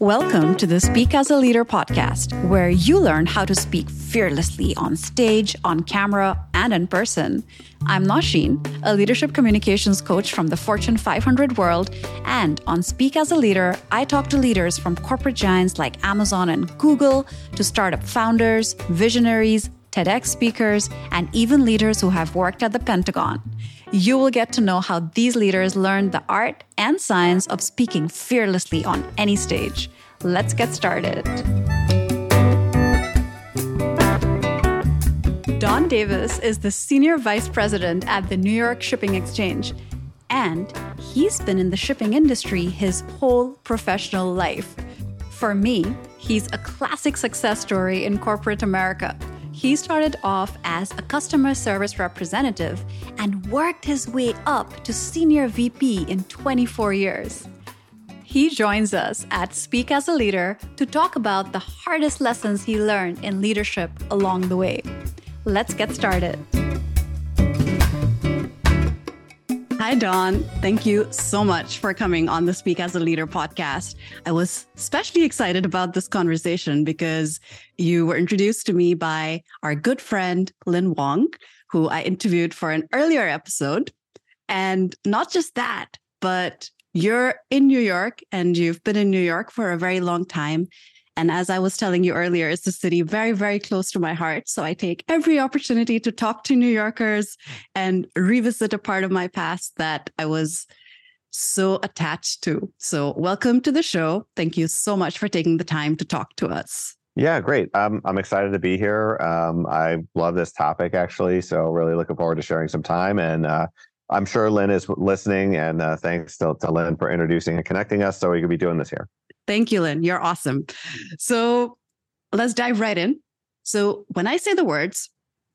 Welcome to the Speak as a Leader podcast, where you learn how to speak fearlessly on stage, on camera, and in person. I'm Nausheen, a leadership communications coach from the Fortune 500 world. And on Speak as a Leader, I talk to leaders from corporate giants like Amazon and Google to startup founders, visionaries, TEDx speakers, and even leaders who have worked at the Pentagon. You will get to know how these leaders learned the art and science of speaking fearlessly on any stage. Let's get started. Don Davis is the Senior Vice President at the New York Shipping Exchange, and he's been in the shipping industry his whole professional life. For me, he's a classic success story in corporate America he started off as a customer service representative and worked his way up to senior VP in 24 years. He joins us at Speak as a Leader to talk about the hardest lessons he learned in leadership along the way. Let's get started. Hi, Don. Thank you so much for coming on the Speak as a Leader podcast. I was especially excited about this conversation because you were introduced to me by our good friend, Lin Wong, who I interviewed for an earlier episode. And not just that, but you're in New York and you've been in New York for a very long time. And as I was telling you earlier, it's a city very, very close to my heart. So I take every opportunity to talk to New Yorkers and revisit a part of my past that I was so attached to. So welcome to the show. Thank you so much for taking the time to talk to us. Yeah, great. Um, I'm excited to be here. Um, I love this topic actually. So really looking forward to sharing some time and uh, I'm sure Lynn is listening, and uh, thanks to, to Lynn for introducing and connecting us so we could be doing this here. Thank you, Lynn. You're awesome. So let's dive right in. So when I say the words,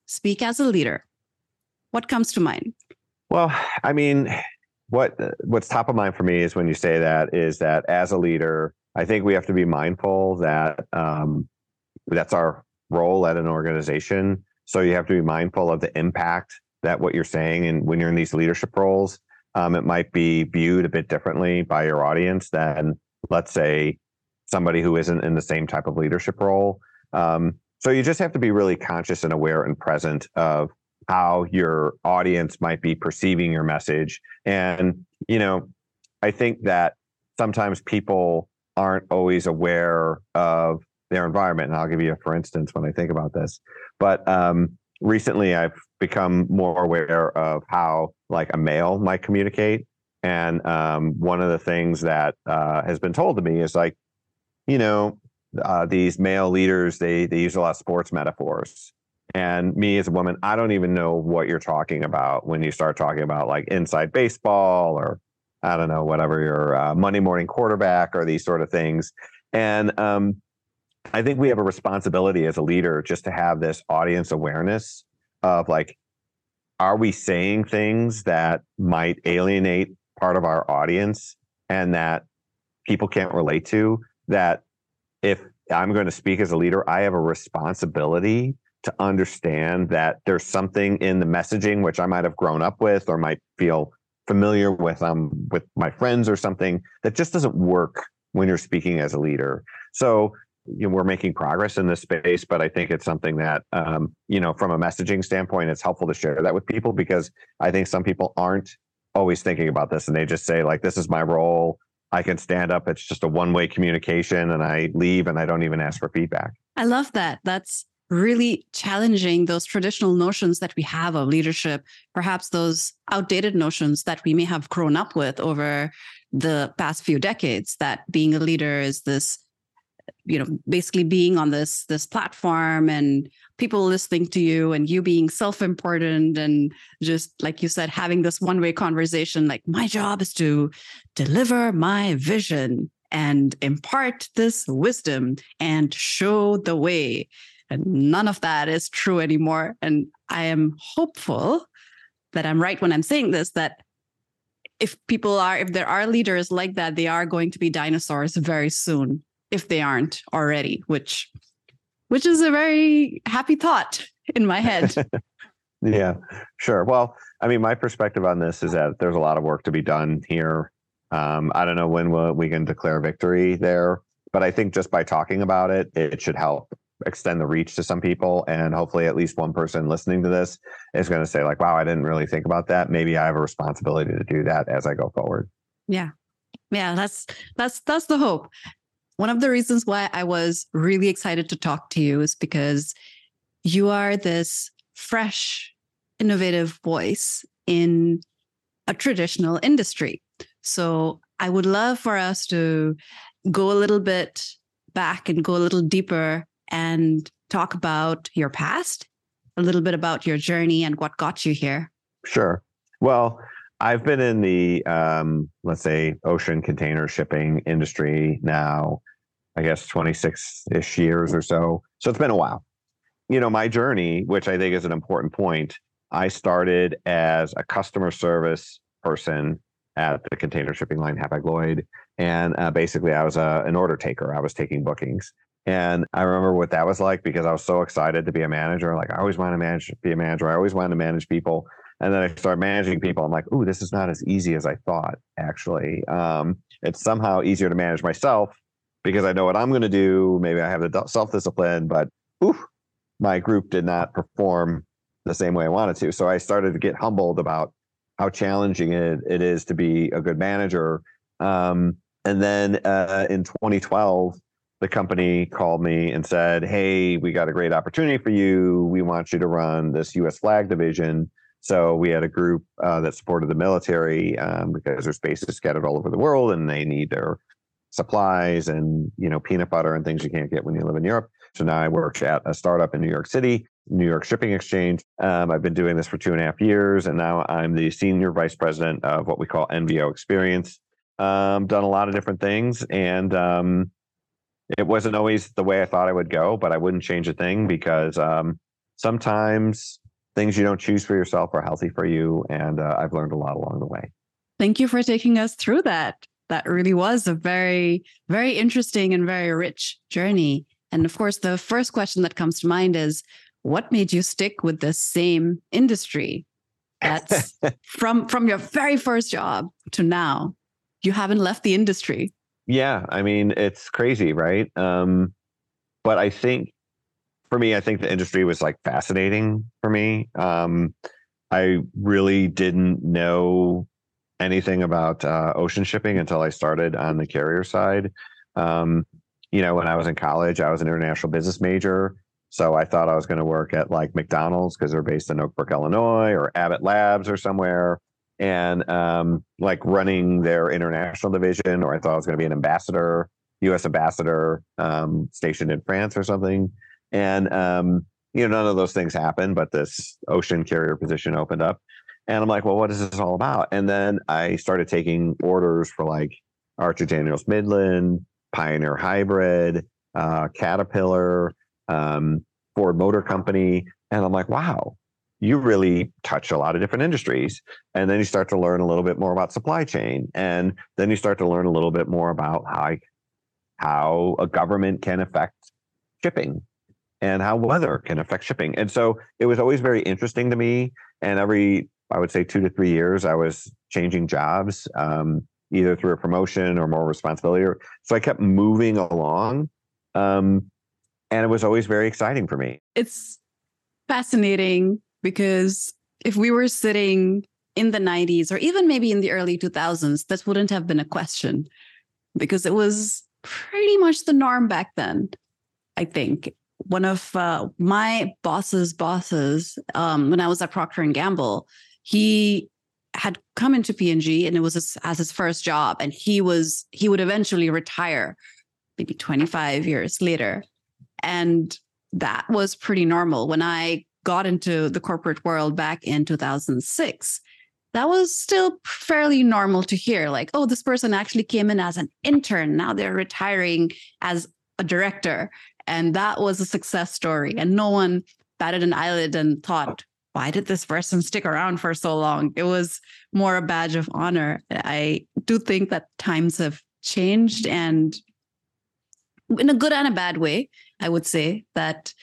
speak as a leader, what comes to mind? Well, I mean, what what's top of mind for me is when you say that is that as a leader, I think we have to be mindful that um, that's our role at an organization. So you have to be mindful of the impact that what you're saying, and when you're in these leadership roles, um, it might be viewed a bit differently by your audience than let's say somebody who isn't in the same type of leadership role. Um, so you just have to be really conscious and aware and present of how your audience might be perceiving your message. And, you know, I think that sometimes people aren't always aware of their environment. And I'll give you a for instance when I think about this. But um, recently I've become more aware of how like a male might communicate and um, one of the things that uh, has been told to me is like, you know, uh, these male leaders they they use a lot of sports metaphors. And me as a woman, I don't even know what you're talking about when you start talking about like inside baseball or I don't know whatever your uh, Monday morning quarterback or these sort of things. And um, I think we have a responsibility as a leader just to have this audience awareness of like, are we saying things that might alienate part of our audience and that people can't relate to that if I'm going to speak as a leader, I have a responsibility to understand that there's something in the messaging which I might have grown up with or might feel familiar with um with my friends or something that just doesn't work when you're speaking as a leader. So you know, we're making progress in this space, but I think it's something that um, you know from a messaging standpoint, it's helpful to share that with people because I think some people aren't always thinking about this and they just say like this is my role. I can stand up. It's just a one way communication and i leave and i don't even ask for feedback. I love that. That's really challenging those traditional notions that we have of leadership perhaps those outdated notions that we may have grown up with over the past few decades that being a leader is this you know basically being on this this platform and people listening to you and you being self-important and just like you said having this one-way conversation like my job is to deliver my vision and impart this wisdom and show the way. And none of that is true anymore. And i am hopeful that i'm right when i'm saying this that if people are if there are leaders like that they are going to be dinosaurs very soon if they aren't already, which which is a very happy thought in my head. yeah, sure. Well, I mean, my perspective on this is that there's a lot of work to be done here. Um, I don't know when we'll, we can declare victory there, but I think just by talking about it, it should help extend the reach to some people and hopefully at least one person listening to this is going to say like wow i didn't really think about that maybe i have a responsibility to do that as i go forward yeah yeah that's that's that's the hope one of the reasons why i was really excited to talk to you is because you are this fresh innovative voice in a traditional industry so i would love for us to go a little bit back and go a little deeper and talk about your past, a little bit about your journey and what got you here? Sure. Well, I've been in the, um, let's say, ocean container shipping industry now, I guess 26 ish years or so. So it's been a while. You know, my journey, which I think is an important point, I started as a customer service person at the container shipping line Hapag Lloyd. And uh, basically, I was a, uh, an order taker. I was taking bookings. And I remember what that was like because I was so excited to be a manager. Like I always wanted to manage, be a manager. I always wanted to manage people. And then I started managing people. I'm like, ooh, this is not as easy as I thought, actually. Um, it's somehow easier to manage myself because I know what I'm going to do. Maybe I have the self discipline, but ooh, my group did not perform the same way I wanted to. So I started to get humbled about how challenging it, it is to be a good manager. Um, and then uh, in 2012, the company called me and said, Hey, we got a great opportunity for you. We want you to run this US flag division. So we had a group uh, that supported the military um, because there's bases scattered all over the world and they need their supplies and you know peanut butter and things you can't get when you live in Europe. So now I work at a startup in New York City, New York Shipping Exchange. Um, I've been doing this for two and a half years, and now I'm the senior vice president of what we call NVO Experience. Um, done a lot of different things, and um, it wasn't always the way I thought I would go, but I wouldn't change a thing because um, sometimes things you don't choose for yourself are healthy for you. And uh, I've learned a lot along the way. Thank you for taking us through that. That really was a very, very interesting and very rich journey. And of course, the first question that comes to mind is what made you stick with the same industry? That's from from your very first job to now. You haven't left the industry. Yeah, I mean, it's crazy, right? Um, but I think for me, I think the industry was like fascinating for me. Um, I really didn't know anything about uh, ocean shipping until I started on the carrier side. Um, you know, when I was in college, I was an international business major. So I thought I was going to work at like McDonald's because they're based in Oak Brook, Illinois, or Abbott Labs or somewhere and um, like running their international division, or I thought I was going to be an ambassador, U.S. ambassador um, stationed in France or something. And um, you know, none of those things happened, but this ocean carrier position opened up, and I'm like, well, what is this all about? And then I started taking orders for like Archer Daniels Midland, Pioneer Hybrid, uh, Caterpillar, um, Ford Motor Company, and I'm like, wow, you really touch a lot of different industries. And then you start to learn a little bit more about supply chain. And then you start to learn a little bit more about how, how a government can affect shipping and how weather can affect shipping. And so it was always very interesting to me. And every, I would say, two to three years, I was changing jobs, um, either through a promotion or more responsibility. So I kept moving along. Um, and it was always very exciting for me. It's fascinating because if we were sitting in the 90s or even maybe in the early 2000s, this wouldn't have been a question because it was pretty much the norm back then. I think one of uh, my boss's bosses, um, when I was at Procter and Gamble, he had come into P&G and it was his, as his first job, and he was he would eventually retire, maybe 25 years later, and that was pretty normal. When I got into the corporate world back in 2006, that was still fairly normal to hear. Like, oh, this person actually came in as an intern. Now they're retiring as a director. And that was a success story. And no one batted an eyelid and thought, why did this person stick around for so long? It was more a badge of honor. I do think that times have changed and in a good and a bad way, I would say that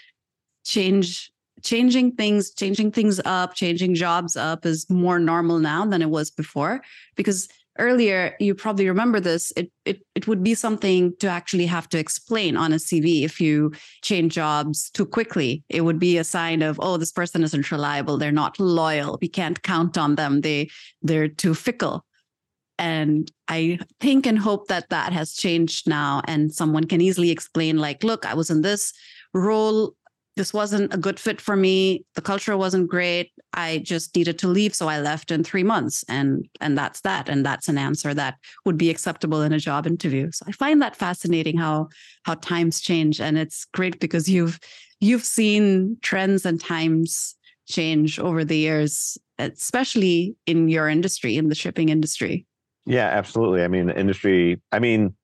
change changing things, changing things up, changing jobs up is more normal now than it was before. Because earlier, you probably remember this. It, it it would be something to actually have to explain on a CV if you change jobs too quickly. It would be a sign of, oh, this person isn't reliable. They're not loyal. We can't count on them. They they're too fickle. And I think and hope that that has changed now, and someone can easily explain, like, look, I was in this role this wasn't a good fit for me. The culture wasn't great. I just needed to leave so i left in 3 months and and that's that and that's an answer that would be acceptable in a job interview. So i find that fascinating how how times change and it's great because you've you've seen trends and times change over the years especially in your industry in the shipping industry. Yeah absolutely. I mean the industry i mean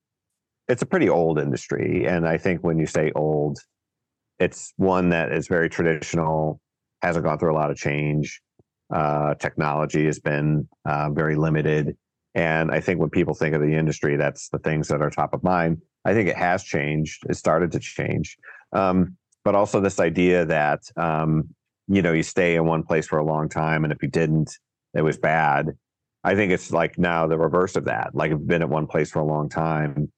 it's a pretty old industry and i think when you say old it's one that is very traditional, hasn't gone through a lot of change. Uh, technology has been uh, very limited. And I think when people think of the industry, that's the things that are top of mind. I think it has changed. It started to change. Um, but also this idea that, um, you know, you stay in one place for a long time. And if you didn't, it was bad. I think it's like now the reverse of that. Like, you've been at one place for a long time,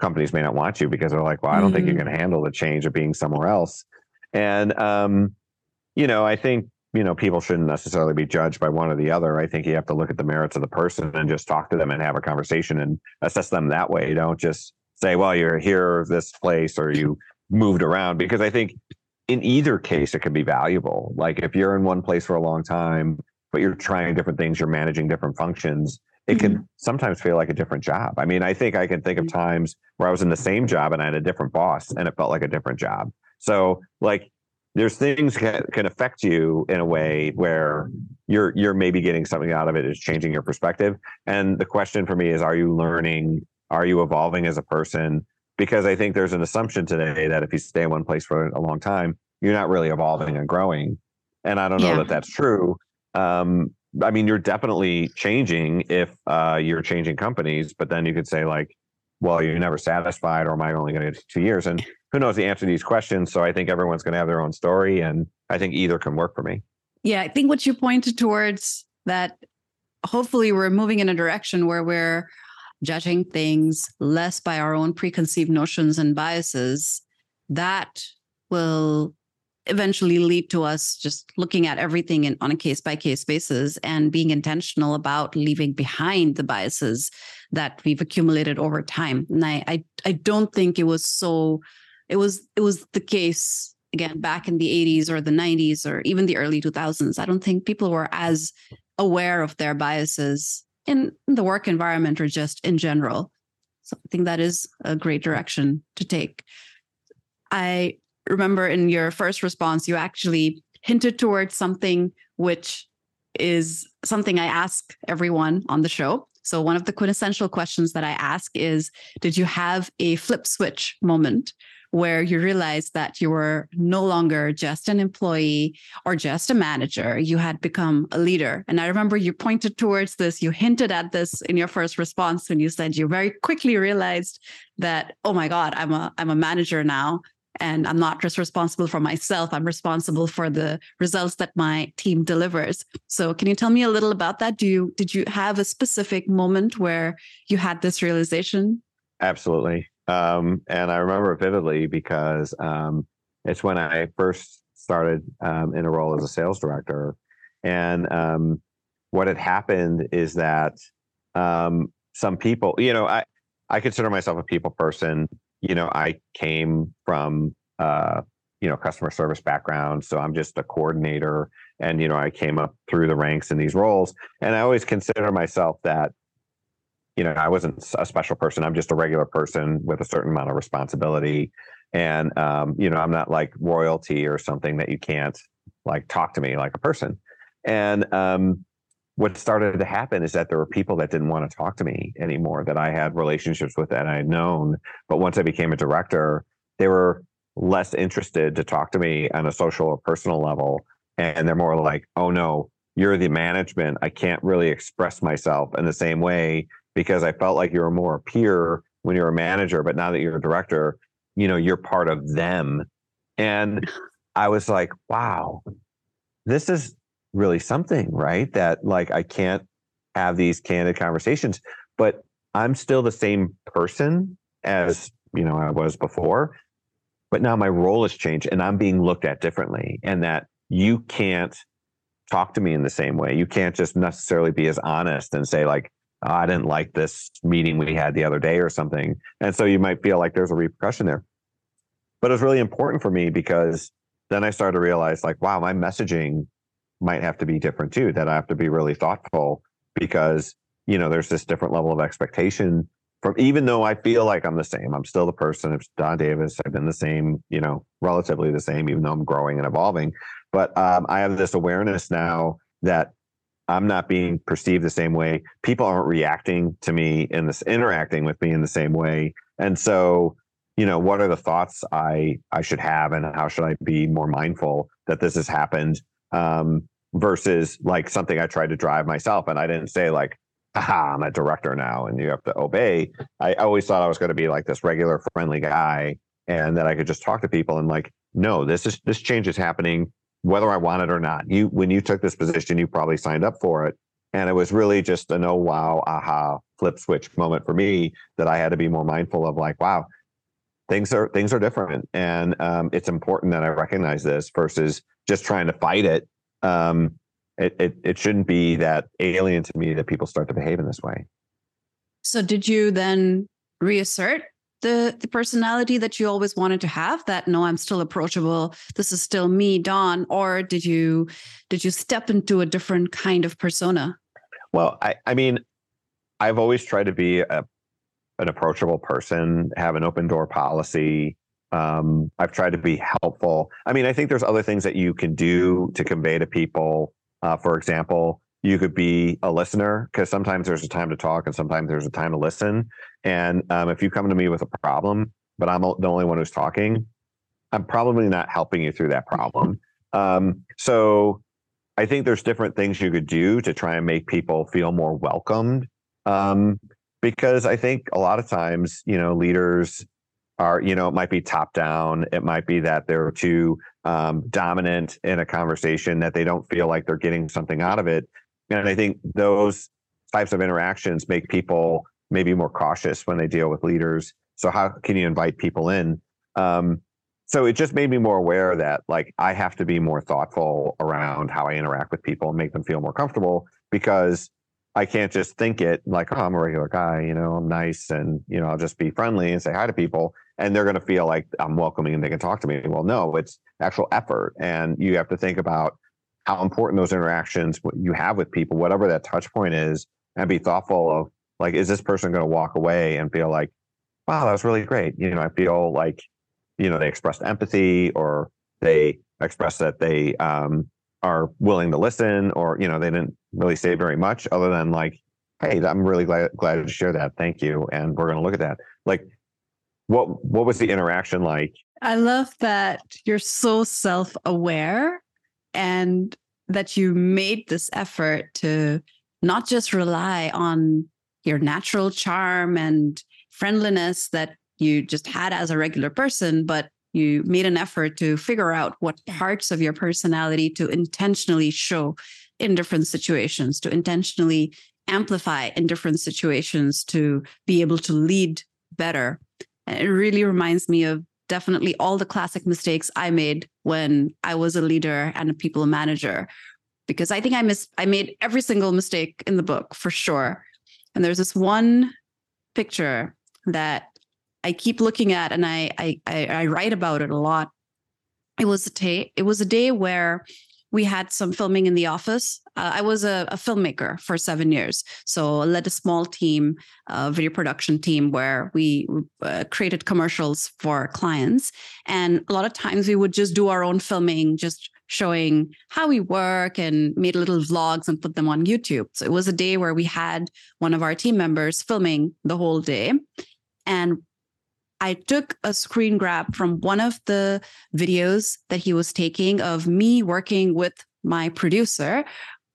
companies may not want you because they're like, well, I don't mm. think going to handle the change of being somewhere else. And, um, you know, I think, you know, people shouldn't necessarily be judged by one or the other. I think you have to look at the merits of the person and just talk to them and have a conversation and assess them that way. You don't just say, well, you're here, this place, or you moved around, because I think in either case, it can be valuable. Like if you're in one place for a long time, but you're trying different things, you're managing different functions, it mm-hmm. can sometimes feel like a different job. I mean, I think I can think of mm-hmm. times where I was in the same job and I had a different boss and it felt like a different job. So like there's things that can affect you in a way where you're you're maybe getting something out of it is changing your perspective. And the question for me is are you learning? Are you evolving as a person? Because I think there's an assumption today that if you stay in one place for a long time, you're not really evolving and growing. And I don't know yeah. that that's true. Um, I mean, you're definitely changing if uh, you're changing companies, but then you could say like, well, you're never satisfied, or am I only going to get two years? And who knows the answer to these questions? So I think everyone's going to have their own story, and I think either can work for me. Yeah, I think what you pointed towards that hopefully we're moving in a direction where we're judging things less by our own preconceived notions and biases. That will eventually lead to us just looking at everything in, on a case by case basis and being intentional about leaving behind the biases that we've accumulated over time. And I, I, I don't think it was so. It was it was the case again back in the 80s or the 90s or even the early 2000s. I don't think people were as aware of their biases in the work environment or just in general. So I think that is a great direction to take. I remember in your first response, you actually hinted towards something which is something I ask everyone on the show. So, one of the quintessential questions that I ask is Did you have a flip switch moment where you realized that you were no longer just an employee or just a manager? You had become a leader. And I remember you pointed towards this, you hinted at this in your first response when you said you very quickly realized that, oh my God, I'm a I'm a manager now and i'm not just responsible for myself i'm responsible for the results that my team delivers. So can you tell me a little about that? Do you did you have a specific moment where you had this realization? Absolutely. Um, and i remember vividly because um, it's when i first started um, in a role as a sales director. And um, what had happened is that um, some people you know i i consider myself a people person you know, I came from uh, you know customer service background, so I'm just a coordinator, and you know, I came up through the ranks in these roles, and I always consider myself that. You know, I wasn't a special person. I'm just a regular person with a certain amount of responsibility, and um, you know, I'm not like royalty or something that you can't like talk to me like a person. And um, what started to happen is that there were people that didn't want to talk to me anymore that I had relationships with and I had known. But once I became a director, they were less interested to talk to me on a social or personal level. And they're more like, oh no, you're the management. I can't really express myself in the same way because I felt like you were more a peer when you're a manager. But now that you're a director, you know, you're part of them. And I was like, wow, this is really something, right? That like I can't have these candid conversations. But I'm still the same person as you know I was before. But now my role has changed and I'm being looked at differently. And that you can't talk to me in the same way. You can't just necessarily be as honest and say, like, oh, I didn't like this meeting we had the other day or something. And so you might feel like there's a repercussion there. But it was really important for me because then I started to realize, like, wow, my messaging might have to be different too, that I have to be really thoughtful because, you know, there's this different level of expectation from even though I feel like I'm the same, I'm still the person. It's Don Davis. I've been the same, you know, relatively the same, even though I'm growing and evolving. But um, I have this awareness now that I'm not being perceived the same way. People aren't reacting to me in this, interacting with me in the same way. And so, you know, what are the thoughts I I should have, and how should I be more mindful that this has happened? Um, versus like something I tried to drive myself, and I didn't say like, aha, I'm a director now and you have to obey. I always thought I was going to be like this regular friendly guy and that I could just talk to people and like, no, this is this change is happening whether I want it or not. You when you took this position, you probably signed up for it. And it was really just an oh wow, aha, flip switch moment for me that I had to be more mindful of like, wow, things are things are different. And um, it's important that I recognize this versus just trying to fight it. Um, it, it it shouldn't be that alien to me that people start to behave in this way. So did you then reassert the the personality that you always wanted to have that no i'm still approachable this is still me don or did you did you step into a different kind of persona well i i mean i've always tried to be a an approachable person have an open door policy um, i've tried to be helpful i mean i think there's other things that you can do to convey to people uh, for example, you could be a listener because sometimes there's a time to talk and sometimes there's a time to listen. And um, if you come to me with a problem, but I'm the only one who's talking, I'm probably not helping you through that problem. Um, so I think there's different things you could do to try and make people feel more welcomed. Um, because I think a lot of times, you know, leaders are, you know, it might be top down. It might be that they're too um, dominant in a conversation that they don't feel like they're getting something out of it. And I think those types of interactions make people maybe more cautious when they deal with leaders. So how can you invite people in? Um, so it just made me more aware that like I have to be more thoughtful around how I interact with people and make them feel more comfortable because I can't just think it like, oh, I'm a regular guy, you know, I'm nice and, you know, I'll just be friendly and say hi to people and they're going to feel like I'm welcoming and they can talk to me. Well, no, it's actual effort. And you have to think about how important those interactions you have with people, whatever that touch point is, and be thoughtful of like, is this person going to walk away and feel like, wow, that was really great? You know, I feel like, you know, they expressed empathy or they expressed that they, um, are willing to listen or you know they didn't really say very much other than like hey i'm really glad, glad to share that thank you and we're going to look at that like what what was the interaction like i love that you're so self-aware and that you made this effort to not just rely on your natural charm and friendliness that you just had as a regular person but you made an effort to figure out what parts of your personality to intentionally show in different situations, to intentionally amplify in different situations to be able to lead better. It really reminds me of definitely all the classic mistakes I made when I was a leader and a people manager. Because I think I miss I made every single mistake in the book for sure. And there's this one picture that I keep looking at and I, I I write about it a lot. It was a day. It was a day where we had some filming in the office. Uh, I was a, a, filmmaker for seven years, so I led a small team, a video production team, where we uh, created commercials for clients. And a lot of times we would just do our own filming, just showing how we work and made little vlogs and put them on YouTube. So it was a day where we had one of our team members filming the whole day. And I took a screen grab from one of the videos that he was taking of me working with my producer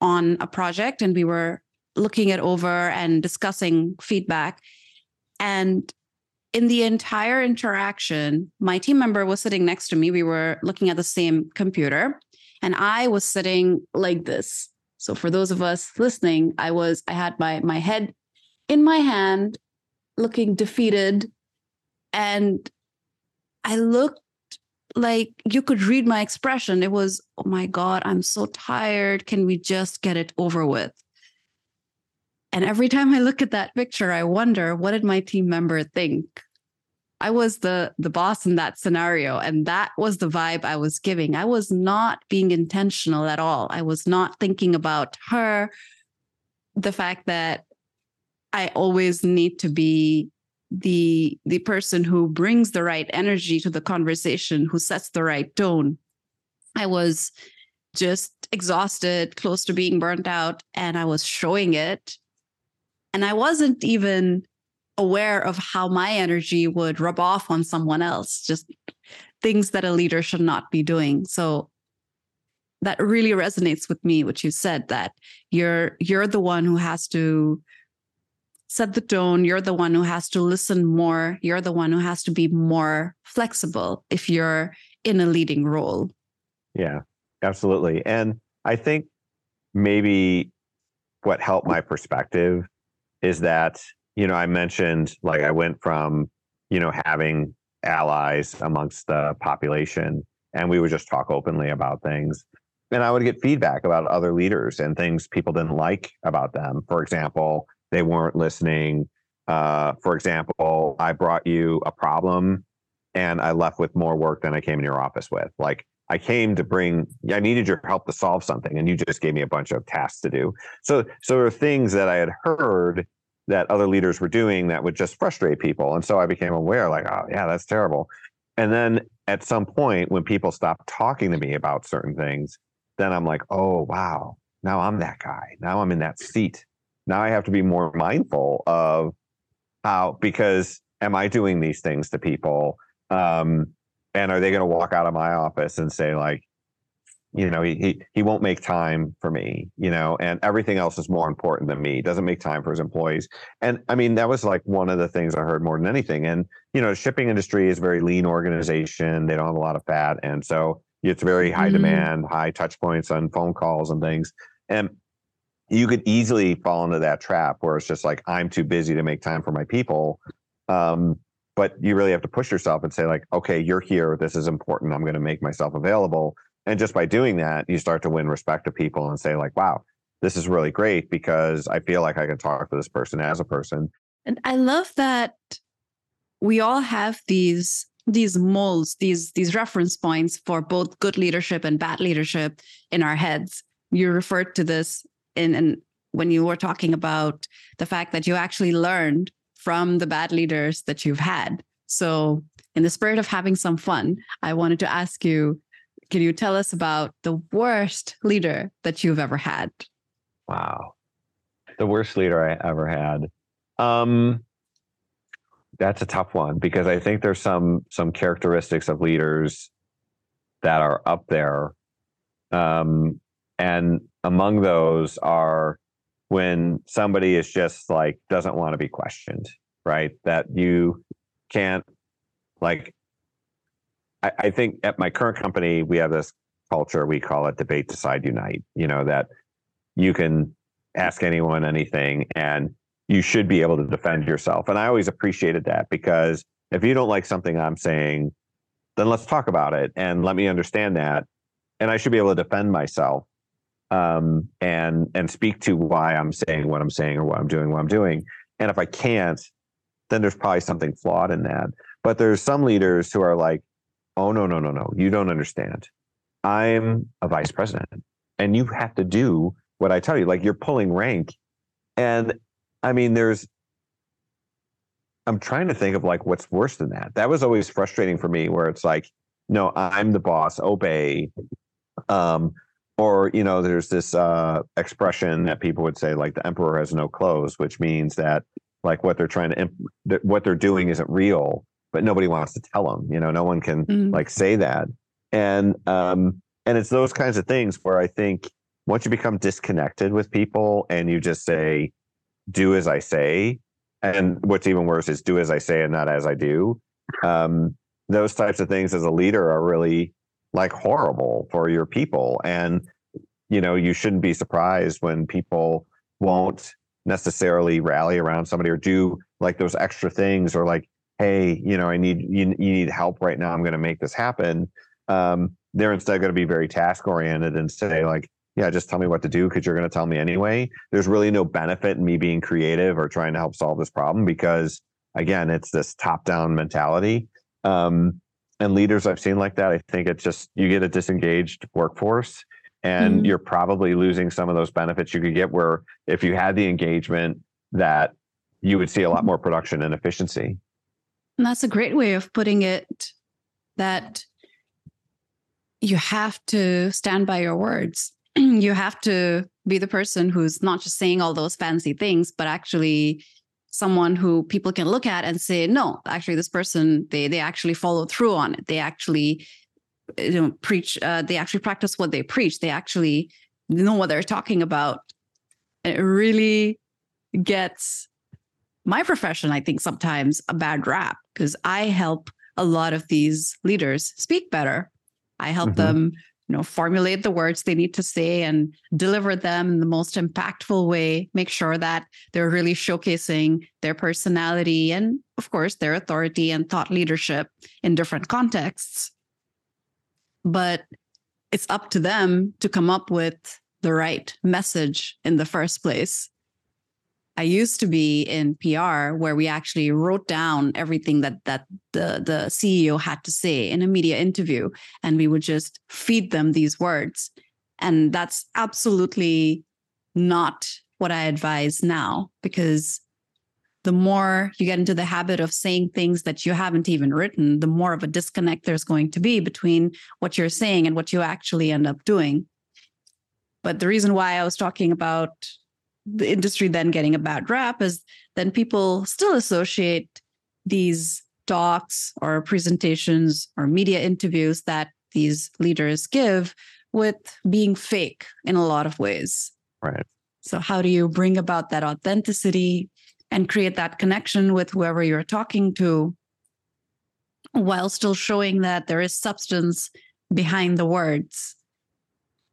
on a project, and we were looking it over and discussing feedback. And in the entire interaction, my team member was sitting next to me. We were looking at the same computer, and I was sitting like this, So for those of us listening, I was I had my my head in my hand, looking defeated, and I looked like you could read my expression. It was, oh my God, I'm so tired. Can we just get it over with? And every time I look at that picture, I wonder what did my team member think? I was the the boss in that scenario and that was the vibe I was giving. I was not being intentional at all. I was not thinking about her the fact that I always need to be the the person who brings the right energy to the conversation, who sets the right tone. I was just exhausted, close to being burnt out and I was showing it and I wasn't even aware of how my energy would rub off on someone else, just things that a leader should not be doing. So that really resonates with me, what you said, that you're you're the one who has to set the tone. You're the one who has to listen more. You're the one who has to be more flexible if you're in a leading role. Yeah, absolutely. And I think maybe what helped my perspective is that you know I mentioned like I went from you know having allies amongst the population and we would just talk openly about things and I would get feedback about other leaders and things people didn't like about them. For example, they weren't listening. Uh, for example, I brought you a problem and I left with more work than I came in your office with. Like I came to bring, I needed your help to solve something, and you just gave me a bunch of tasks to do. So, so there are things that I had heard that other leaders were doing that would just frustrate people. And so I became aware, like, oh, yeah, that's terrible. And then at some point, when people stopped talking to me about certain things, then I'm like, oh, wow, now I'm that guy. Now I'm in that seat. Now I have to be more mindful of how, because am I doing these things to people? Um, and are they going to walk out of my office and say, like, you know he, he he won't make time for me you know and everything else is more important than me. He doesn't make time for his employees. And i mean that was like one of the things i heard more than anything. And you know shipping industry is a very lean organization. They don't have a lot of fat. And so it's very high mm-hmm. demand high touch points on phone calls and things. And you could easily fall into that trap where it's just like i'm too busy to make time for my people. Um, but you really have to push yourself and say like okay you're here. This is important. I'm going to make myself available. And just by doing that you start to win respect of people and say like wow this is really great because i feel like i can talk to this person as a person. And i love that we all have these these molds these these reference points for both good leadership and bad leadership in our heads. You referred to this in, in when you were talking about the fact that you actually learned from the bad leaders that you've had so in the spirit of having some fun i wanted to ask you can you tell us about the worst leader that you've ever had? Wow. The worst leader I ever had. Um that's a tough one because I think there's some some characteristics of leaders that are up there. Um and among those are when somebody is just like doesn't want to be questioned, right? That you can't like I, I think at my current company, we have this culture, we call it debate, decide, unite, you know, that you can ask anyone anything and you should be able to defend yourself. And I always appreciated that because if you don't like something I'm saying, then let's talk about it and let me understand that. And I should be able to defend myself um, and and speak to why I'm saying what I'm saying or what I'm doing what I'm doing. And if I can't, then there's probably something flawed in that. But there's some leaders who are like, oh no no no no. You don't understand. I'm a vice president and you have to do what i tell you. Like you're pulling rank. And i mean there's i'm trying to think of like what's worse than that. That was always frustrating for me where it's like no i'm the boss. Obey. Um or you know there's this uh expression that people would say like the emperor has no clothes which means that like what they're trying to imp- what they're doing isn't real but nobody wants to tell them. You know, no one can mm. like say that. And um, and it's those kinds of things where I think once you become disconnected with people and you just say, "Do as I say," and what's even worse is "Do as I say and not as I do." Um, those types of things as a leader are really like horrible for your people and you know, you shouldn't be surprised when people won't necessarily rally around somebody or do like those extra things or like, hey, you know, I need you, you need help right now. I'm going to make this happen. Um, they're instead going to be very task oriented and say like, yeah, just tell me what to do because you're going to tell me anyway. There's really no benefit in me being creative or trying to help solve this problem because again, it's this top down mentality. Um, and leaders I've seen like that, I think it's just you get a disengaged workforce and mm-hmm. you're probably losing some of those benefits you could get where if you had the engagement that you would see a lot more production and efficiency. And that's a great way of putting it that you have to stand by your words. you have to be the person who's not just saying all those fancy things, but actually someone who people can look at and say, no, actually, this person they they actually follow through on it. They actually you know preach. Uh, they actually practice what they preach. They actually know what they're talking about. And it really gets my profession, I think, sometimes a bad rap because I help a lot of these leaders speak better. I help mm-hmm. them you know formulate the words they need to say and deliver them in the most impactful way. Make sure that they're really showcasing their personality and of course their authority and thought leadership in different contexts. But it's up to them to come up with the right message in the first place I used to be in PR where we actually wrote down everything that that the the CEO had to say in a media interview and we would just feed them these words. And that's absolutely not what I advise now because the more you get into the habit of saying things that you haven't even written the more of a disconnect there's going to be between what you're saying and what you actually end up doing. But the reason why I was talking about the industry then getting a bad rap is then people still associate these talks or presentations or media interviews that these leaders give with being fake in a lot of ways. Right. So, how do you bring about that authenticity and create that connection with whoever you're talking to while still showing that there is substance behind the words?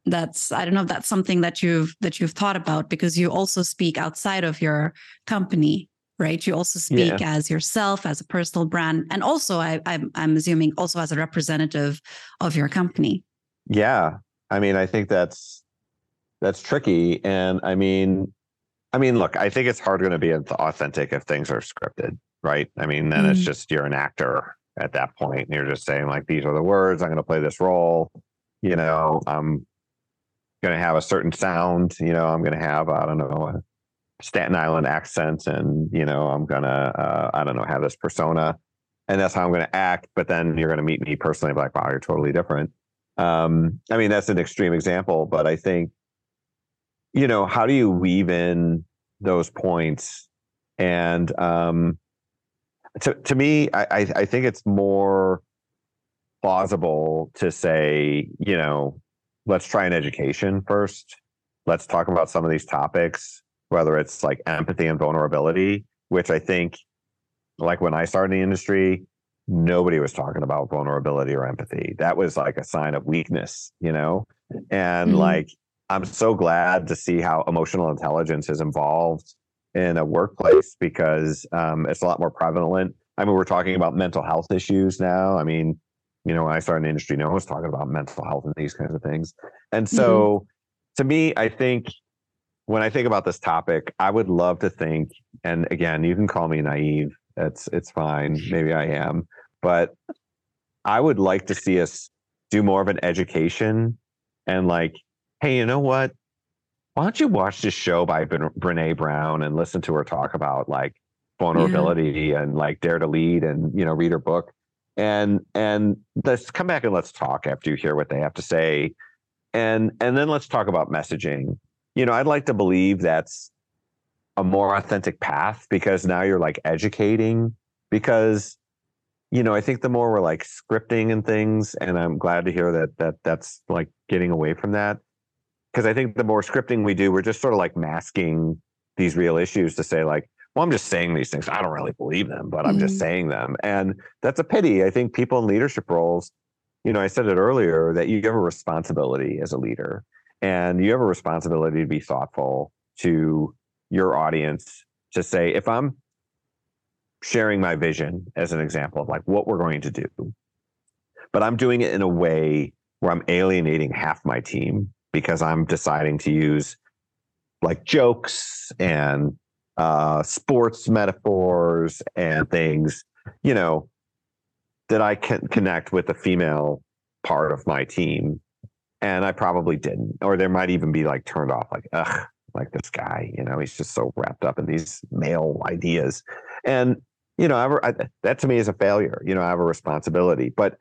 That's i don't know if that's something that you've that you've thought about because you also speak outside of your company right you also speak yeah. as yourself as a personal brand and also I, I'm, I'm assuming also as a representative of your company yeah i mean i think that's that's tricky and i mean i mean look i think it's hard going to be authentic if things are scripted right i mean then mm. it's just you're an actor at that point and you're just saying like these are the words i'm going to play this role you know i'm going to have a certain sound. You know, I'm going to have I don't know a Staten Island accent, and you know, I'm going to uh, I don't know have this persona, and that's how I'm going to act. But then you're going to meet me personally, like, wow, you're totally different. Um, I mean, that's an extreme example, but I think, you know, how do you weave in those points? And um, to to me, I, I, I think it's more plausible to say, you know, let's try an education first. Let's talk about some of these topics, whether it's like empathy and vulnerability, which I think, like when I started in the industry, nobody was talking about vulnerability or empathy. That was like a sign of weakness, you know? And mm-hmm. like, I'm so glad to see how emotional intelligence has evolved in a workplace because um, it's a lot more prevalent. I mean, we're talking about mental health issues now. I mean, you know, when I started in the industry, no one was talking about mental health and these kinds of things. And so mm-hmm. to me, I think when I think about this topic, I would love to think, and again, you can call me naive. It's it's fine. Maybe I am. But I would like to see us do more of an education and like, hey, you know what? Why don't you watch this show by Brene Brown and listen to her talk about like vulnerability yeah. and like dare to lead and you know read her book and and let's come back and let's talk after you hear what they have to say. And and then let's talk about messaging. You know i'd like to believe that's a more authentic path because now you're like educating because you know i think the more we're like scripting and things and i'm glad to hear that that that's like getting away from that because i think the more scripting we do we're just sort of like masking these real issues to say like well, I'm just saying these things. I don't really believe them, but I'm mm-hmm. just saying them. And that's a pity. I think people in leadership roles, you know, I said it earlier that you have a responsibility as a leader. and you have a responsibility to be thoughtful to your audience to say if i'm sharing my vision as an example of like what we're going to do but i'm doing it in a way where i'm alienating half my team because i'm deciding to use like jokes and uh, sports metaphors and things you know that i can connect with the female part of my team. And i probably didn't or there might even be like turned off like ugh like this guy you know he's just so wrapped up in these male ideas. And you know I, I, that to me is a failure you know i have a responsibility. But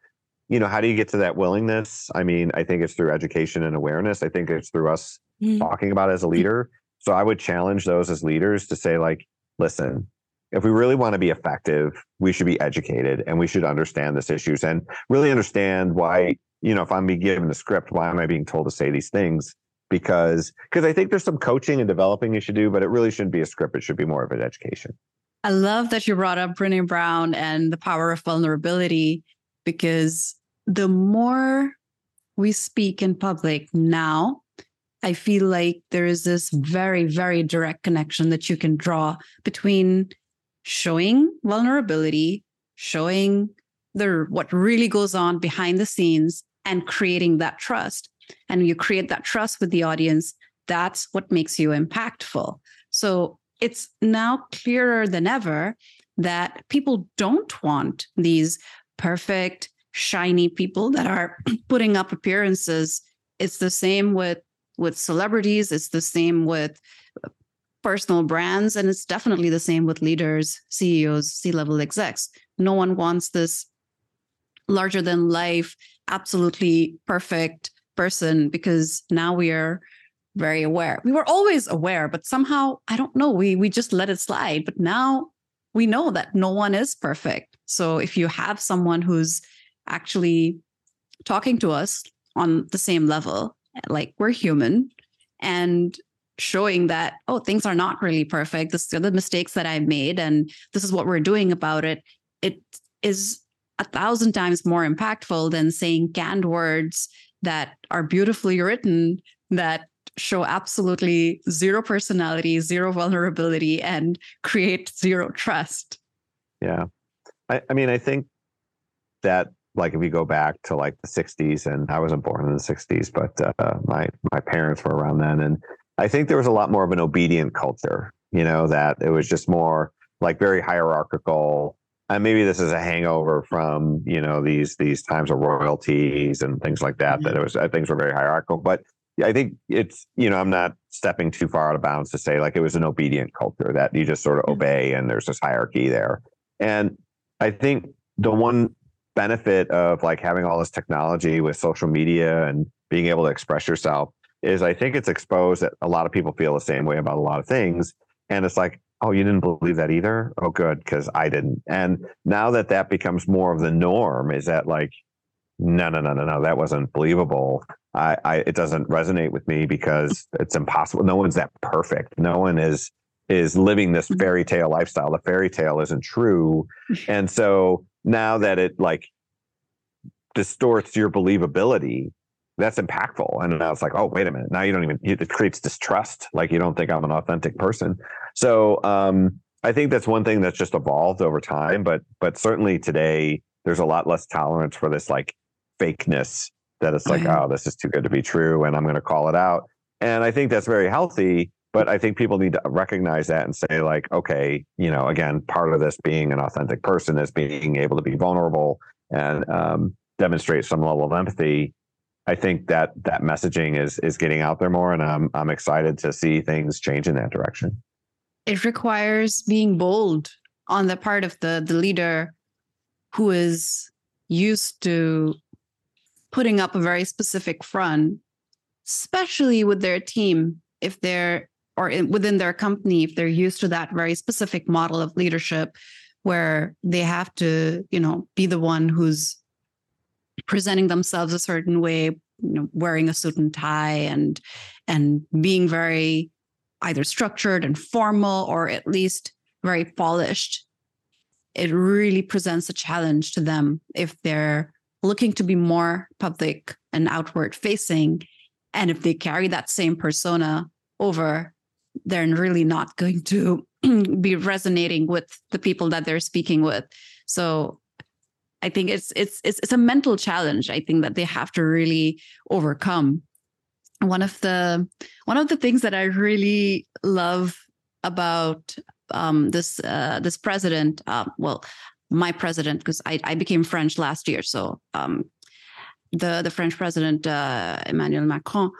you know how do you get to that willingness? I mean i think it's through education and awareness. I think it's through us mm-hmm. talking about as a leader so i would challenge those as leaders to say like listen if we really want to be effective we should be educated and we should understand these issues and really understand why you know if i'm being given the script why am i being told to say these things because because I think there's some coaching and developing you should do, but it really shouldn't be a script. It should be more of an education. I love that you brought up Brene Brown and the power of vulnerability because the more we speak in public now, I feel like there is this very, very direct connection that you can draw between showing vulnerability, showing the what really goes on behind the scenes, and creating that trust and you create that trust with the audience, that's what makes you impactful. So it's now clearer than ever that people don't want these perfect, shiny people that are putting up appearances. It's the same with with celebrities, it's the same with uh, personal brands, and it's definitely the same with leaders, CEOs, C-level execs. No one wants this larger than life, absolutely perfect person because now we are very aware. We were always aware, but somehow I don't know, we we just let it slide. But now we know that no one is perfect. So if you have someone who's actually talking to us on the same level, like we're human, and showing that oh things are not really perfect this are the mistakes that i've made and this is what we're doing about it it is a thousand times more impactful than saying canned words that are beautifully written that show absolutely zero personality, zero vulnerability, and create zero trust. Yeah. I, I mean, I think that like if you go back to like the 60s and i wasn't born in the 60s but uh, my my parents were around then and i think there was a lot more of an obedient culture you know that it was just more like very hierarchical and maybe this is a hangover from you know these these times of royalties and things like that mm-hmm. that it was uh, things were very hierarchical but i think it's you know i'm not stepping too far out of bounds to say like it was an obedient culture that you just sort of mm-hmm. obey and there's this hierarchy there and i think the one benefit of like having all this technology with social media and being able to express yourself is i think it's exposed that a lot of people feel the same way about a lot of things and it's like oh, you didn't believe that either? Oh, good, because I didn't. And now that that becomes more of the norm, is that like, no, no, no, no, no, that wasn't believable. I, I, it doesn't resonate with me because it's impossible. No one's that perfect. No one is is living this mm-hmm. fairy tale lifestyle. The fairy tale isn't true, and so now that it like distorts your believability, that's impactful. And now it's like, oh, wait a minute. Now you don't even, it creates distrust. Like you don't think I'm an authentic person. So um, I think that's one thing that's just evolved over time. But, but certainly today, there's a lot less tolerance for this like fakeness that it's like, oh, this is too good to be true. And I'm going to call it out. And I think that's very healthy. But I think people need to recognize that and say, like, okay, you know, again, part of this being an authentic person is being able to be vulnerable and um, demonstrate some level of empathy I think that that messaging is is getting out there more, and I'm I'm excited to see things change in that direction. It requires being bold on the part of the the leader who is used to putting up a very specific front, especially with their team, if they're or in, within their company, if they're used to that very specific model of leadership where they have to, you know, be the one who's presenting themselves a certain way, you know, wearing a suit and tie and and being very either structured and formal or at least very polished. It really presents a challenge to them if they're looking to be more public and outward facing And if they carry that same persona over, they're really not going to be resonating with the people that they're speaking with. So I think it's it's it's it's a mental challenge. I think that they have to really overcome. One of the one of the things that I really love about um, this uh, this president, uh, well, my president, because I, I became French last year, so um, the the French president uh, Emmanuel Macron,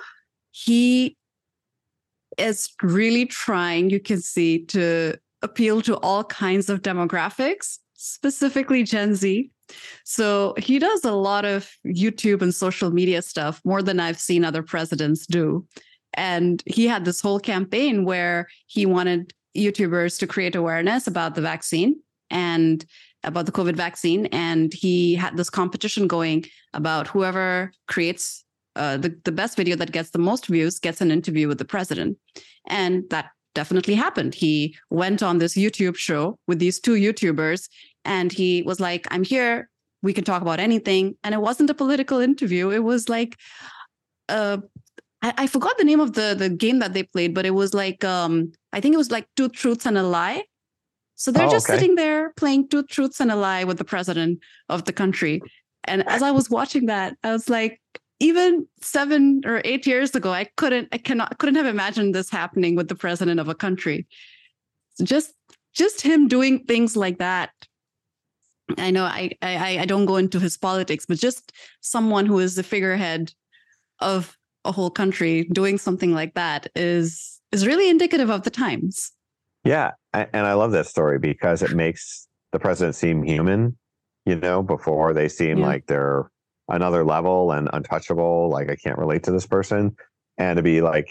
he is really trying. You can see to appeal to all kinds of demographics, specifically Gen Z. So he does a lot of YouTube and social media stuff more than I've seen other presidents do. And he had this whole campaign where he wanted YouTubers to create awareness about the vaccine and about the COVID vaccine. And he had this competition going about whoever creates uh, the, the best video that gets the most views gets an interview with the president. And that definitely happened. He went on this YouTube show with these two YouTubers and he was like, I'm here. We can talk about anything. And it wasn't a political interview. It was like, uh, I, I forgot the name of the, the game that they played, but it was like, um, I think it was like two truths and a lie. So they're oh, just okay. sitting there playing two truths and a lie with the president of the country. And as I was watching that, I was like, even seven or eight years ago, I couldn't, I cannot, couldn't have imagined this happening with the president of a country. just, just him doing things like that. I know I, I, I don't go into his politics, but just someone who is the figurehead of a whole country doing something like that is is really indicative of the times. Yeah, and I love that story because it makes the president seem human. You know, before they seem yeah. like they're another level and untouchable. Like I can't relate to this person, and to be like,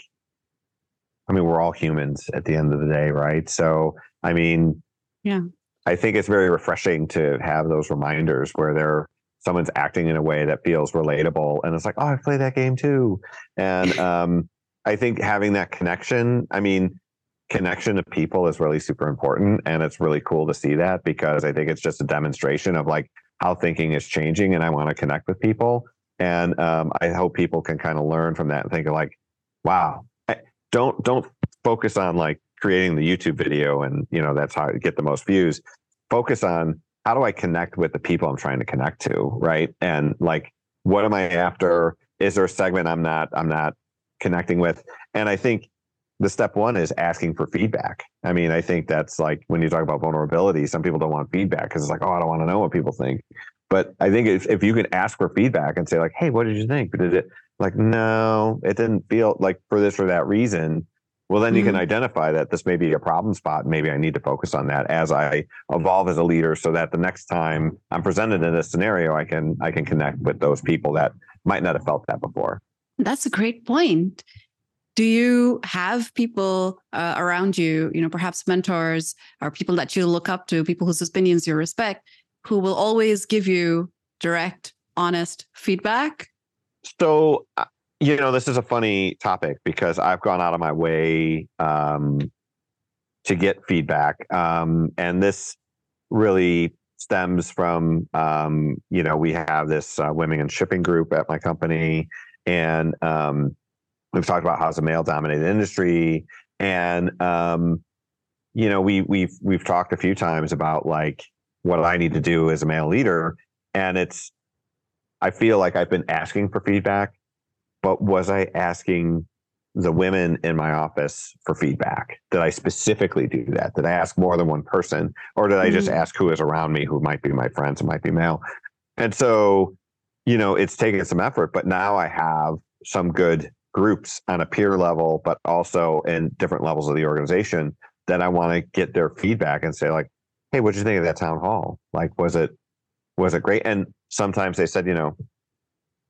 I mean, we're all humans at the end of the day, right? So, I mean, yeah, I think it's very refreshing to have those reminders where they're someone's acting in a way that feels relatable and it's like oh i play that game too and um, i think having that connection i mean connection to people is really super important and it's really cool to see that because i think it's just a demonstration of like how thinking is changing and i want to connect with people and um, i hope people can kind of learn from that and think of like wow don't don't focus on like creating the youtube video and you know that's how you get the most views focus on how do I connect with the people I'm trying to connect to, right? And like, what am I after? Is there a segment I'm not I'm not connecting with? And I think the step one is asking for feedback. I mean, I think that's like when you talk about vulnerability, some people don't want feedback because it's like, oh, I don't want to know what people think. But I think if, if you can ask for feedback and say like, hey, what did you think? Did it like, no, it didn't feel like for this or that reason well then you mm-hmm. can identify that this may be a problem spot maybe i need to focus on that as i evolve as a leader so that the next time i'm presented in this scenario i can i can connect with those people that might not have felt that before that's a great point do you have people uh, around you you know perhaps mentors or people that you look up to people whose opinions you respect who will always give you direct honest feedback so uh, you know, this is a funny topic because I've gone out of my way um, to get feedback. Um, and this really stems from, um, you know, we have this uh, women in shipping group at my company. And um, we've talked about how it's a male dominated industry. And, um, you know, we, we've, we've talked a few times about like what I need to do as a male leader. And it's, I feel like I've been asking for feedback but was I asking the women in my office for feedback? Did I specifically do that? Did I ask more than one person? Or did I just mm-hmm. ask who is around me, who might be my friends who might be male? And so, you know, it's taken some effort, but now I have some good groups on a peer level, but also in different levels of the organization that I want to get their feedback and say, like, hey, what'd you think of that town hall? Like, was it was it great? And sometimes they said, you know,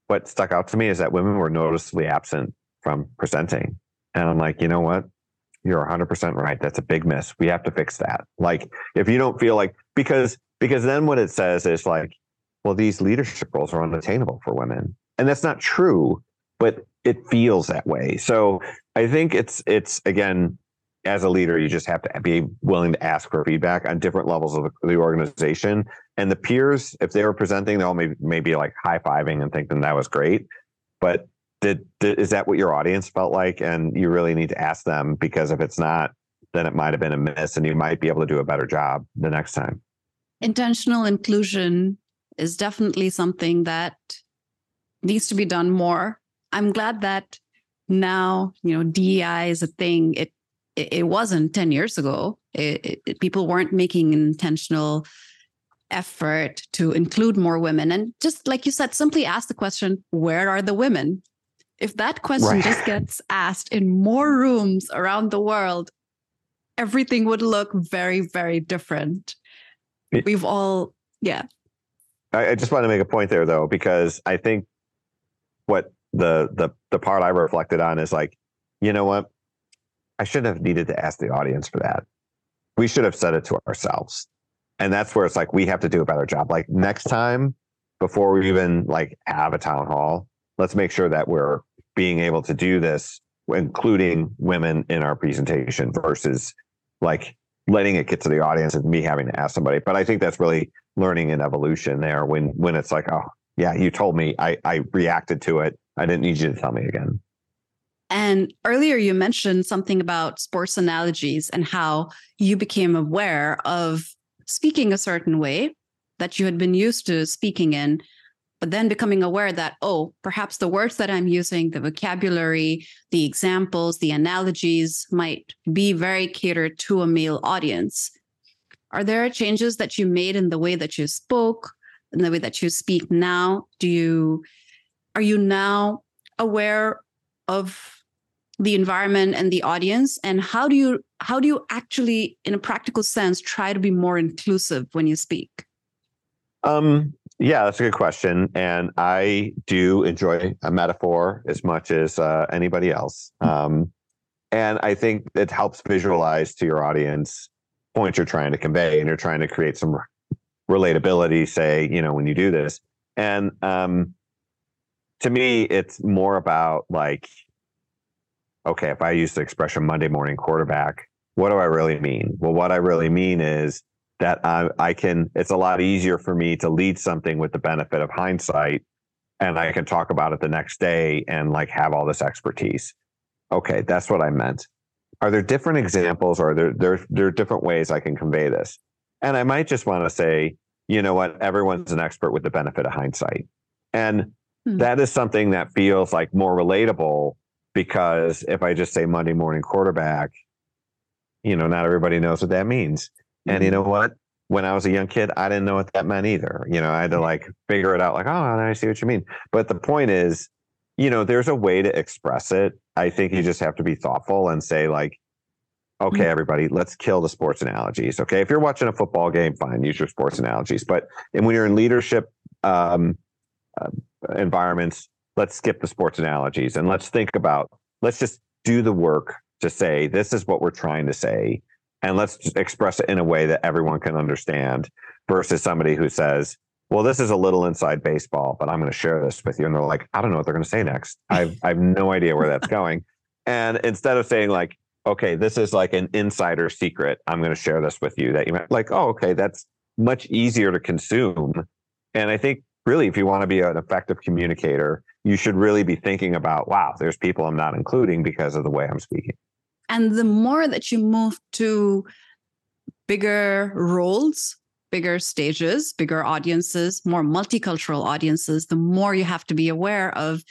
what stuck out to me is that women were noticeably absent from presenting. And I'm like, you know what? You're 100% right. That's a big miss. We have to fix that. Like, if you don't feel like, because, because then what it says is like, well, these leadership roles are unattainable for women. And that's not true, but it feels that way. So I think it's, it's again, as a leader, you just have to be willing to ask for feedback on different levels of the organization. And the peers, if they were presenting, they'll maybe, maybe like high fiving and thinking that was great. But did, did is that what your audience felt like? And you really need to ask them because if it's not, then it might have been a miss, and you might be able to do a better job the next time. Intentional inclusion is definitely something that needs to be done more. I'm glad that now you know DEI is a thing. It it, it wasn't ten years ago. It, it, people weren't making an intentional effort to include more women. And just like you said, simply ask the question, where are the women? If that question right. just gets asked in more rooms around the world, everything would look very, very different. We've all, yeah. I, I just want to make a point there though, because I think what the the the part I reflected on is like, you know what? I shouldn't have needed to ask the audience for that. We should have said it to ourselves. And that's where it's like we have to do a better job. Like next time before we even like have a town hall let's make sure that we're being able to do this including women in our presentation versus like letting it get to the audience and me having to ask somebody. But i think that's really learning and evolution there when when it's like oh yeah you told me. I i reacted to it i didn't need you to tell me again and earlier you mentioned something about sports analogies and how you became aware of speaking a certain way that you had been used to speaking in, but then becoming aware that, oh, perhaps the words that I'm using, the vocabulary, the examples, the analogies might be very catered to a male audience. Are there changes that you made in the way that you spoke, in the way that you speak now? Do you are you now aware of the environment and the audience? And how do you how do you actually in a practical sense try to be more inclusive when you speak? Um yeah that's a good question. And i do enjoy a metaphor as much as uh, anybody else. Um and i think it helps visualize to your audience point you're trying to convey and you're trying to create some relatability say you know when you do this. And um to me it's more about like okay, if I use the expression Monday morning quarterback, what do I really mean? Well, what I really mean is that I, I can, it's a lot easier for me to lead something with the benefit of hindsight and I can talk about it the next day and like have all this expertise. Okay, that's what I meant. Are there different examples or are there, there, there are different ways I can convey this? And I might just want to say, you know what, everyone's an expert with the benefit of hindsight. And hmm. that is something that feels like more relatable because if I just say Monday morning quarterback, you know, not everybody knows what that means. Mm-hmm. And you mm-hmm. know what? When I was a young kid, I didn't know what that meant either. You know, I had to like figure it out, like, oh, I see what you mean. But the point is, you know, there's a way to express it. I think you just have to be thoughtful and say, like, okay, mm-hmm. everybody, let's kill the sports analogies. Okay. If you're watching a football game, fine, use your sports analogies. But and when you're in leadership um, uh, environments, let's skip the sports analogies and let's think about let's just do the work to say this is what we're trying to say and let's express it in a way that everyone can understand versus somebody who says well this is a little inside baseball but i'm going to share this with you. And they're like i don't know what they're going to say next. I've, i have no idea where that's going. And instead of saying like okay this is like an insider secret. I'm going to share this with you that you might like oh okay that's much easier to consume. And i think really if you want to be an effective communicator you should really be thinking about wow there's people i'm not including because of the way i'm speaking. And the more that you move to bigger roles bigger stages bigger audiences more multicultural audiences the more you have to be aware of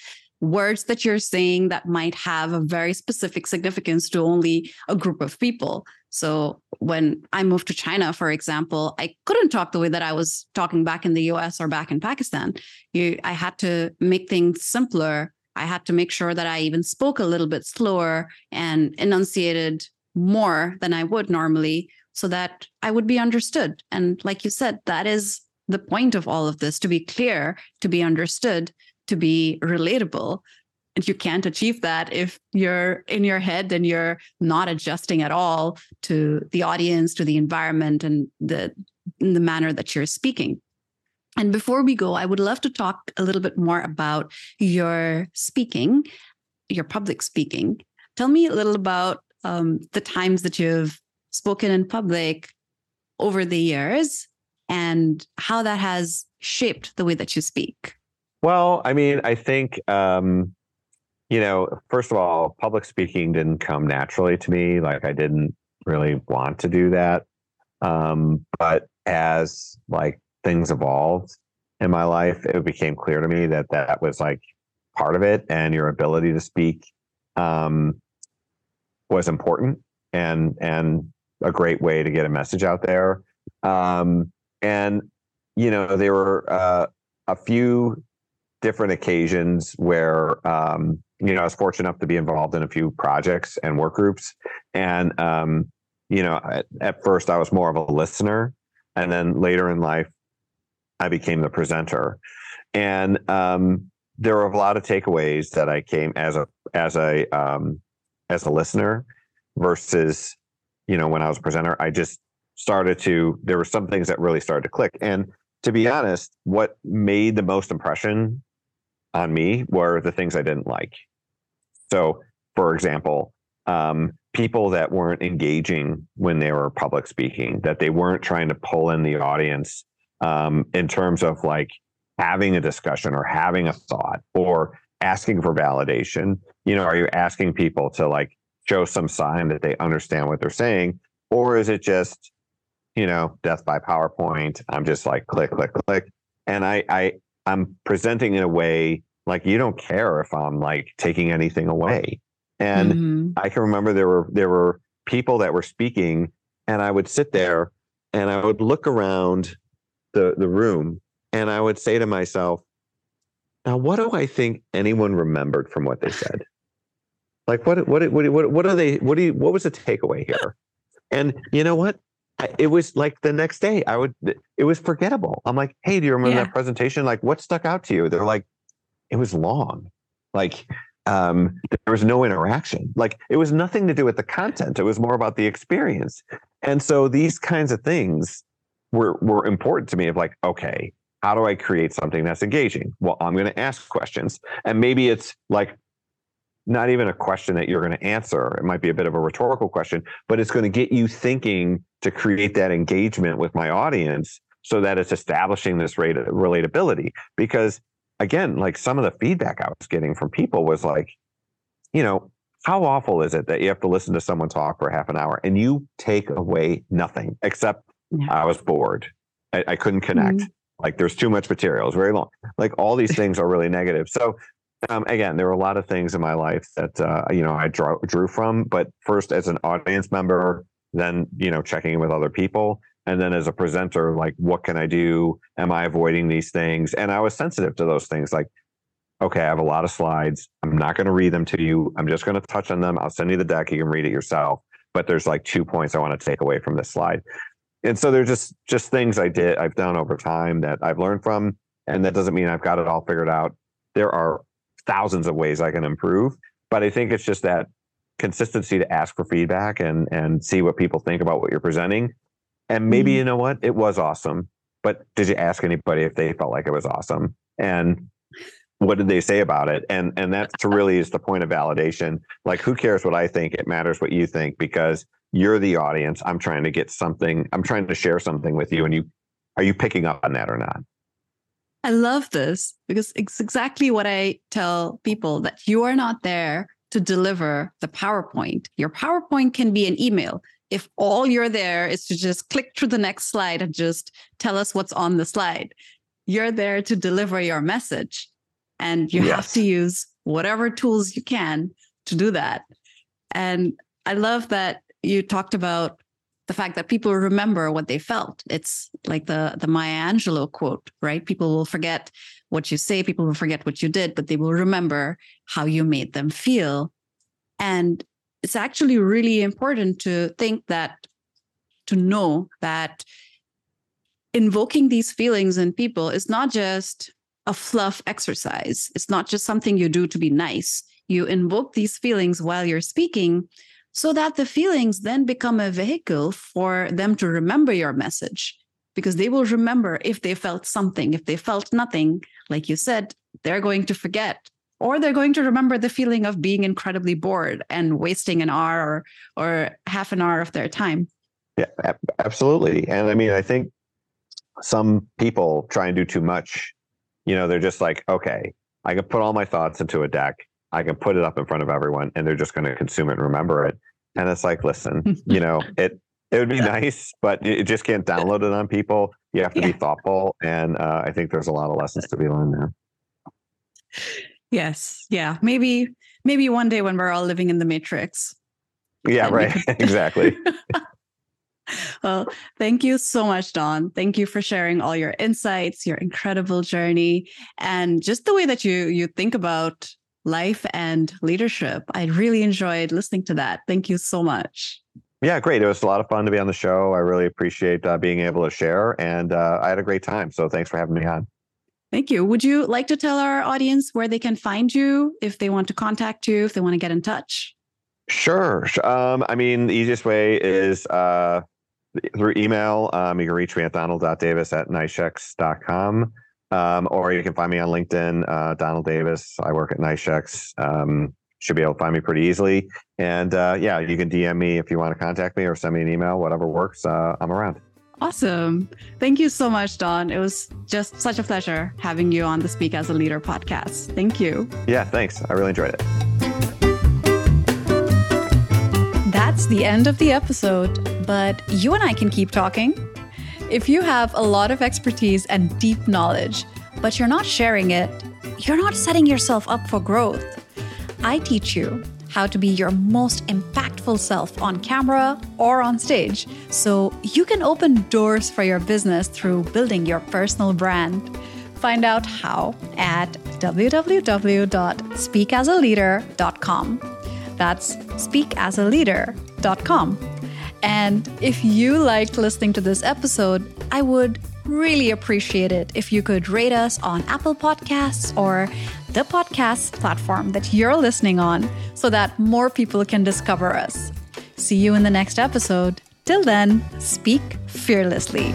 words that you're saying that might have a very specific significance to only a group of people so when I moved to China, for example, I couldn't talk the way that I was talking back in the US or back in Pakistan. You, I had to make things simpler. I had to make sure that I even spoke a little bit slower and enunciated more than I would normally so that I would be understood. And like you said, that is the point of all of this to be clear, to be understood, to be relatable and you can't achieve that if you're in your head and you're not adjusting at all to the audience to the environment and the the manner that you're speaking. And before we go i would love to talk a little bit more about your speaking your public speaking. Tell me a little about um, the times that you've spoken in public over the years and how that has shaped the way that you speak. Well i mean i think um, you know, first of all, public speaking didn't come naturally to me. Like I didn't really want to do that. Um, but as like things evolved in my life, it became clear to me that that was like part of it, and your ability to speak um, was important and and a great way to get a message out there. Um, and you know, there were uh, a few different occasions where um, you know I was fortunate enough to be involved in a few projects and work groups, and um, you know, at, at first I was more of a listener, and then later in life, I became the presenter, and um, there were a lot of takeaways that I came as a as a um, as a listener versus you know when I was a presenter. I just started to there were some things that really started to click, and to be honest, what made the most impression on me were the things I didn't like. So, for example, um, people that weren't engaging when they were public speaking, that they weren't trying to pull in the audience um, in terms of like having a discussion or having a thought or asking for validation. You know, are you asking people to like show some sign that they understand what they're saying? Or is it just, you know, death by PowerPoint? I'm just like click, click, click. And I, I, I'm presenting in a way like you don't care if I'm like taking anything away. And mm-hmm. I can remember there were there were people that were speaking, and I would sit there and I would look around the the room, and I would say to myself, "Now, what do I think anyone remembered from what they said? Like, what what what what what are they? What do you? What was the takeaway here? And you know what? it was like the next day i would it was forgettable i'm like hey do you remember yeah. that presentation like what stuck out to you they're like it was long like um, there was no interaction. Like it was nothing to do with the content. It was more about the experience. And so these kinds of things were were important to me. Of like, okay, how do I create something that's engaging? Well, I'm going to ask questions, and maybe it's like not even a question that you're going to answer. It might be a bit of a rhetorical question, but it's going to get you thinking to create that engagement with my audience so that it's establishing this rate of relatability. Because again, like some of the feedback I was getting from people was like, you know, how awful is it that you have to listen to someone talk for half an hour and you take away nothing except yeah. I was bored. I, I couldn't connect. Mm-hmm. Like there's too much material. It's very long. Like all these things are really negative. So um, again, there were a lot of things in my life that uh, you know I drew, drew from. But first, as an audience member, then you know checking in with other people, and then as a presenter like what can i do? Am i avoiding these things? And i was sensitive to those things like okay i have a lot of slides. I'm not going to read them to you. I'm just going to touch on them. I'll send you the deck. You can read it yourself. But there's like two points i want to take away from this slide. And so there's just just things i did i've done over time that i've learned from. And that doesn't mean i've got it all figured out. There are thousands of ways i can improve. But i think it's just that consistency to ask for feedback and and see what people think about what you're presenting and maybe, mm-hmm. you know what, it was awesome. But did you ask anybody if they felt like it was awesome? And what did they say about it? And and that really is the point of validation. Like, who cares what I think? It matters what you think because you're the audience. I'm trying to get something. I'm trying to share something with you, and you are you picking up on that or not? I love this because it's exactly what I tell people that you are not there to deliver the PowerPoint. Your PowerPoint can be an email if all you're there is to just click through the next slide and just tell us what's on the slide, you're there to deliver your message. And you yes. have to use whatever tools you can to do that. And I love that you talked about the fact that people remember what they felt. It's like the the Maya Angelou quote, right? People will forget what you say, people will forget what you did, but they will remember how you made them feel. And it's actually really important to think that, to know that invoking these feelings in people is not just a fluff exercise. It's not just something you do to be nice. You invoke these feelings while you're speaking so that the feelings then become a vehicle for them to remember your message because they will remember if they felt something. If they felt nothing, like you said, they're going to forget or they're going to remember the feeling of being incredibly bored and wasting an hour or, or half an hour of their time. Yeah, absolutely. And I mean, I think some people try and do too much. You know, they're just like, okay, I can put all my thoughts into a deck I can put it up in front of everyone and they're just going to consume it and remember it. And it's like, listen, you know, it it would be nice, but you just can't download it on people. You have to yeah. be thoughtful, and uh, I think there's a lot of lessons to be learned there. Yes, yeah, maybe maybe one day when we're all living in the matrix. Yeah, right. exactly. well, thank you so much, Don. Thank you for sharing all your insights, your incredible journey, and just the way that you you think about life and leadership. I really enjoyed listening to that. Thank you so much. Yeah, great. It was a lot of fun to be on the show. I really appreciate uh, being able to share, and uh, I had a great time. So thanks for having me on. Thank you. Would you like to tell our audience where they can find you if they want to contact you, if they want to get in touch? Sure. Um, I mean, the easiest way is uh, through email. Um, you can reach me at donald.davis at nyshex.com. Um, or you can find me on LinkedIn, uh, Donald Davis. I work at NYSHEX. Um, should be able to find me pretty easily. And uh, yeah, you can DM me if you want to contact me or send me an email, whatever works. Uh, I'm around. Awesome. Thank you so much, Don. It was just such a pleasure having you on the Speak as a Leader podcast. Thank you. Yeah, thanks. I really enjoyed it. That's the end of the episode, but you and I can keep talking. If you have a lot of expertise and deep knowledge, but you're not sharing it, you're not setting yourself up for growth. I teach you how to be your most impactful self on camera or on stage so you can open doors for your business through building your personal brand. Find out how at www.speakasaleader.com. That's speakasaleader.com. And if you liked listening to this episode, I would really appreciate it if you could rate us on Apple Podcasts or the podcast platform that you're listening on so that more people can discover us. See you in the next episode. Till then, speak fearlessly.